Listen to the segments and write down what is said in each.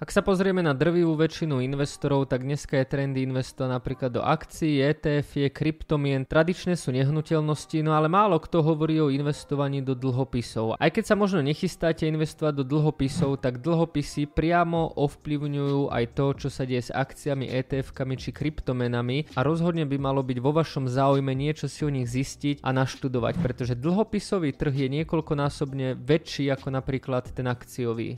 Ak sa pozrieme na drvivú väčšinu investorov, tak dneska je trendy investovať napríklad do akcií, ETF, kryptomien, tradičné sú nehnuteľnosti, no ale málo kto hovorí o investovaní do dlhopisov. Aj keď sa možno nechystáte investovať do dlhopisov, tak dlhopisy priamo ovplyvňujú aj to, čo sa deje s akciami, ETF-kami či kryptomenami a rozhodne by malo byť vo vašom záujme niečo si o nich zistiť a naštudovať, pretože dlhopisový trh je niekoľkonásobne väčší ako napríklad ten akciový.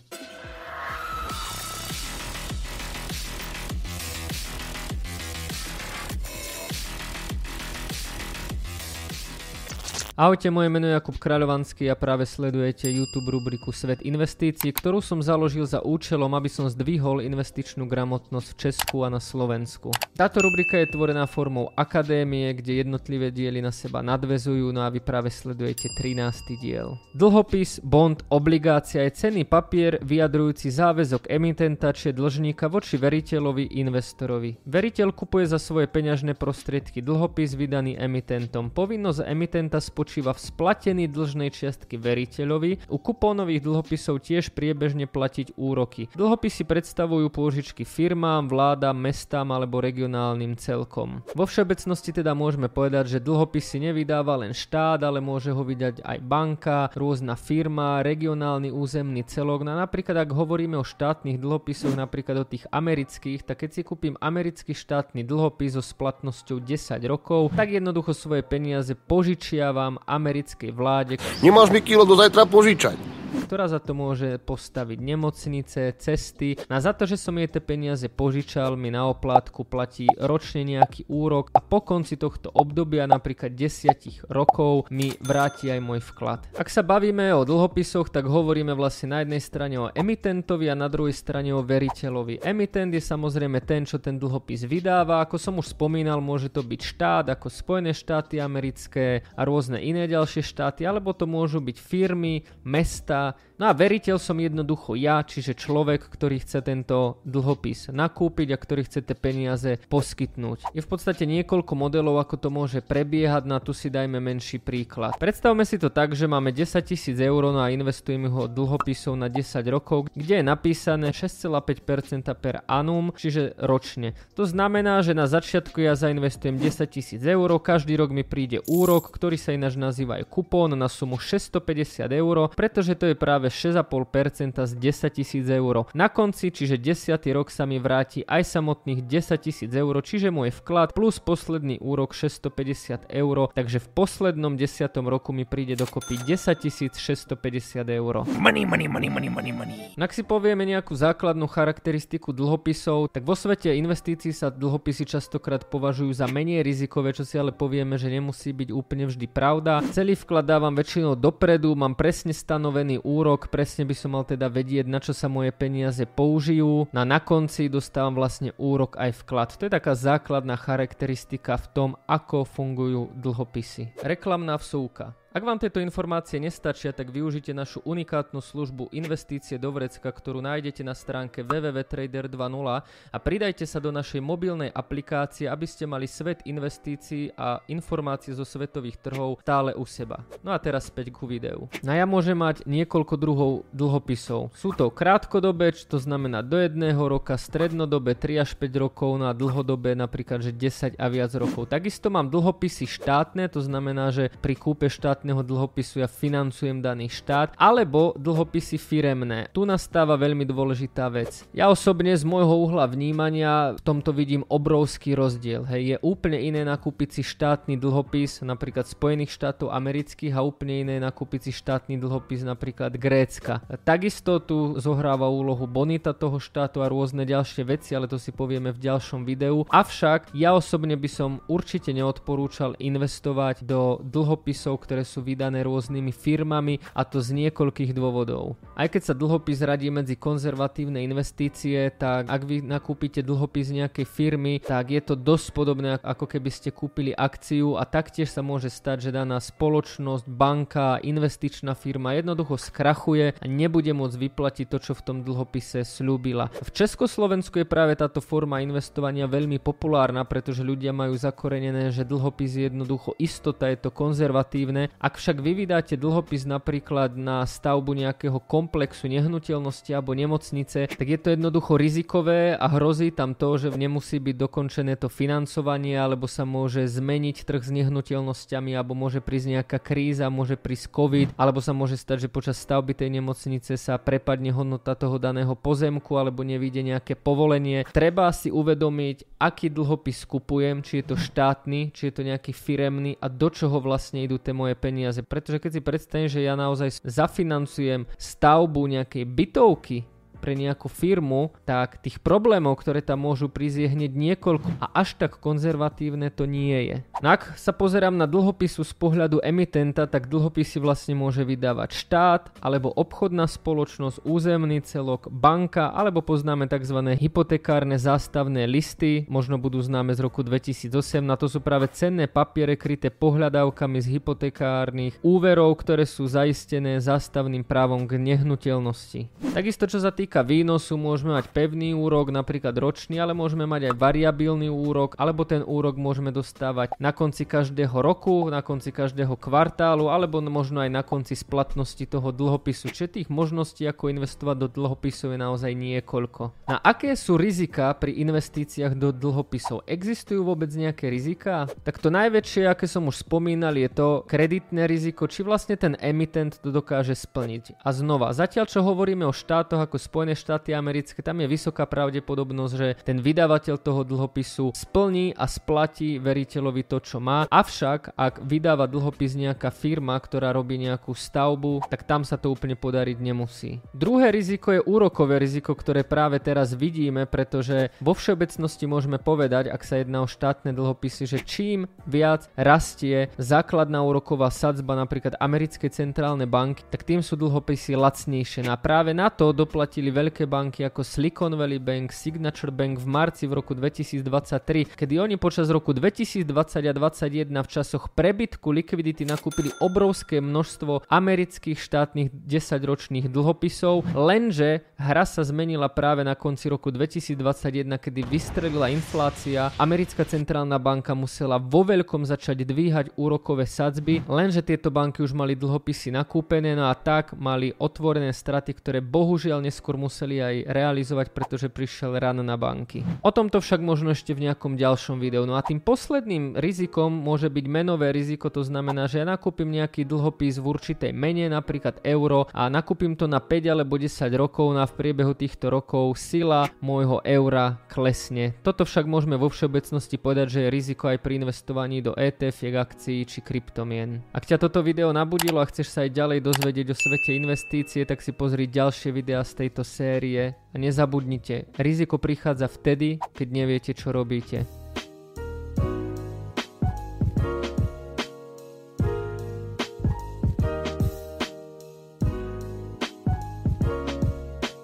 Ahojte, moje meno je Jakub Kráľovanský a práve sledujete YouTube rubriku Svet investícií, ktorú som založil za účelom, aby som zdvihol investičnú gramotnosť v Česku a na Slovensku. Táto rubrika je tvorená formou akadémie, kde jednotlivé diely na seba nadvezujú, no a vy práve sledujete 13. diel. Dlhopis, bond, obligácia je cenný papier vyjadrujúci záväzok emitenta či dlžníka voči veriteľovi investorovi. Veriteľ kupuje za svoje peňažné prostriedky dlhopis vydaný emitentom. Povinnosť emitenta spočíva spočíva v splatení dlžnej čiastky veriteľovi, u kupónových dlhopisov tiež priebežne platiť úroky. Dlhopisy predstavujú pôžičky firmám, vládam, mestám alebo regionálnym celkom. Vo všeobecnosti teda môžeme povedať, že dlhopisy nevydáva len štát, ale môže ho vydať aj banka, rôzna firma, regionálny územný celok. No napríklad ak hovoríme o štátnych dlhopisoch, napríklad o tých amerických, tak keď si kúpim americký štátny dlhopis so splatnosťou 10 rokov, tak jednoducho svoje peniaze požičiavam americkej vláde. Nemáš mi kilo do zajtra požičať ktorá za to môže postaviť nemocnice, cesty. A za to, že som jej tie peniaze požičal, mi na oplátku platí ročne nejaký úrok a po konci tohto obdobia, napríklad 10 rokov, mi vráti aj môj vklad. Ak sa bavíme o dlhopisoch, tak hovoríme vlastne na jednej strane o emitentovi a na druhej strane o veriteľovi. Emitent je samozrejme ten, čo ten dlhopis vydáva. Ako som už spomínal, môže to byť štát ako Spojené štáty americké a rôzne iné ďalšie štáty, alebo to môžu byť firmy, mesta, No a veriteľ som jednoducho ja, čiže človek, ktorý chce tento dlhopis nakúpiť a ktorý chce tie peniaze poskytnúť. Je v podstate niekoľko modelov, ako to môže prebiehať, na tu si dajme menší príklad. Predstavme si to tak, že máme 10 tisíc eur no a investujeme ho dlhopisov na 10 rokov, kde je napísané 6,5% per annum, čiže ročne. To znamená, že na začiatku ja zainvestujem 10 tisíc eur, každý rok mi príde úrok, ktorý sa ináč nazýva aj kupón na sumu 650 eur, pretože to je práve 6,5% z 10 tisíc eur. Na konci, čiže 10. rok sa mi vráti aj samotných 10 tisíc eur, čiže môj vklad plus posledný úrok 650 eur, takže v poslednom 10. roku mi príde dokopy 10 650 eur. Money, money, money, money, money, money. Ak si povieme nejakú základnú charakteristiku dlhopisov, tak vo svete investícií sa dlhopisy častokrát považujú za menej rizikové, čo si ale povieme, že nemusí byť úplne vždy pravda. Celý vklad dávam väčšinou dopredu, mám presne stanovený úrok, presne by som mal teda vedieť, na čo sa moje peniaze použijú. No a na konci dostávam vlastne úrok aj vklad. To je taká základná charakteristika v tom, ako fungujú dlhopisy. Reklamná vsúka. Ak vám tieto informácie nestačia, tak využite našu unikátnu službu Investície do vrecka, ktorú nájdete na stránke www.trader2.0 a pridajte sa do našej mobilnej aplikácie, aby ste mali svet investícií a informácie zo svetových trhov stále u seba. No a teraz späť ku videu. No ja môžem mať niekoľko druhov dlhopisov. Sú to krátkodobé, čo to znamená do jedného roka, strednodobé 3 až 5 rokov, no a dlhodobé napríklad, že 10 a viac rokov. Takisto mám dlhopisy štátne, to znamená, že pri kúpe štát štátneho dlhopisu ja financujem daný štát, alebo dlhopisy firemné. Tu nastáva veľmi dôležitá vec. Ja osobne z môjho uhla vnímania v tomto vidím obrovský rozdiel. Hej, je úplne iné nakúpiť si štátny dlhopis napríklad Spojených štátov amerických a úplne iné nakúpiť si štátny dlhopis napríklad Grécka. Takisto tu zohráva úlohu bonita toho štátu a rôzne ďalšie veci, ale to si povieme v ďalšom videu. Avšak ja osobne by som určite neodporúčal investovať do dlhopisov, ktoré sú vydané rôznymi firmami a to z niekoľkých dôvodov. Aj keď sa dlhopis radí medzi konzervatívne investície, tak ak vy nakúpite dlhopis nejakej firmy, tak je to dosť podobné ako keby ste kúpili akciu a taktiež sa môže stať, že daná spoločnosť, banka, investičná firma jednoducho skrachuje a nebude môcť vyplatiť to, čo v tom dlhopise slúbila. V Československu je práve táto forma investovania veľmi populárna, pretože ľudia majú zakorenené, že dlhopis je jednoducho istota, je to konzervatívne Ak však vy vydáte dlhopis napríklad na stavbu nejakého komplexu nehnuteľnosti alebo nemocnice, tak je to jednoducho rizikové a hrozí tam to, že nemusí byť dokončené to financovanie alebo sa môže zmeniť trh s nehnuteľnosťami alebo môže prísť nejaká kríza, môže prísť COVID alebo sa môže stať, že počas stavby tej nemocnice sa prepadne hodnota toho daného pozemku alebo nevíde nejaké povolenie. Treba si uvedomiť, aký dlhopis kupujem, či je to štátny, či je to nejaký firemný a do čoho vlastne idú tie moje peniaze. Pretože keď si predstavím, že ja naozaj zafinancujem stavbu nejakej bytovky pre nejakú firmu, tak tých problémov, ktoré tam môžu prísť je hneď niekoľko a až tak konzervatívne to nie je. No ak sa pozerám na dlhopisu z pohľadu emitenta, tak dlhopisy vlastne môže vydávať štát, alebo obchodná spoločnosť, územný celok, banka, alebo poznáme tzv. hypotekárne zástavné listy, možno budú známe z roku 2008, na to sú práve cenné papiere kryté pohľadávkami z hypotekárnych úverov, ktoré sú zaistené zástavným právom k nehnuteľnosti. Takisto čo sa týka týka výnosu môžeme mať pevný úrok, napríklad ročný, ale môžeme mať aj variabilný úrok, alebo ten úrok môžeme dostávať na konci každého roku, na konci každého kvartálu, alebo možno aj na konci splatnosti toho dlhopisu. Čiže tých možností, ako investovať do dlhopisov je naozaj niekoľko. Na aké sú rizika pri investíciách do dlhopisov? Existujú vôbec nejaké rizika? Tak to najväčšie, aké som už spomínal, je to kreditné riziko, či vlastne ten emitent to dokáže splniť. A znova, zatiaľ čo hovoríme o štátoch ako Spojené Spojené štáty americké, tam je vysoká pravdepodobnosť, že ten vydavateľ toho dlhopisu splní a splatí veriteľovi to, čo má. Avšak, ak vydáva dlhopis nejaká firma, ktorá robí nejakú stavbu, tak tam sa to úplne podariť nemusí. Druhé riziko je úrokové riziko, ktoré práve teraz vidíme, pretože vo všeobecnosti môžeme povedať, ak sa jedná o štátne dlhopisy, že čím viac rastie základná úroková sadzba napríklad americkej centrálnej banky, tak tým sú dlhopisy lacnejšie. No a práve na to doplatili veľké banky ako Silicon Valley Bank, Signature Bank v marci v roku 2023, kedy oni počas roku 2020 a 2021 v časoch prebytku likvidity nakúpili obrovské množstvo amerických štátnych 10-ročných dlhopisov, lenže hra sa zmenila práve na konci roku 2021, kedy vystrelila inflácia, americká centrálna banka musela vo veľkom začať dvíhať úrokové sadzby, lenže tieto banky už mali dlhopisy nakúpené, no a tak mali otvorené straty, ktoré bohužiaľ neskôr museli aj realizovať, pretože prišiel ran na banky. O tomto však možno ešte v nejakom ďalšom videu. No a tým posledným rizikom môže byť menové riziko, to znamená, že ja nakúpim nejaký dlhopis v určitej mene, napríklad euro a nakúpim to na 5 alebo 10 rokov no a v priebehu týchto rokov sila môjho eura klesne. Toto však môžeme vo všeobecnosti povedať, že je riziko aj pri investovaní do ETF, akcií či kryptomien. Ak ťa toto video nabudilo a chceš sa aj ďalej dozvedieť o svete investície, tak si pozri ďalšie videá z tejto série a nezabudnite, riziko prichádza vtedy, keď neviete, čo robíte.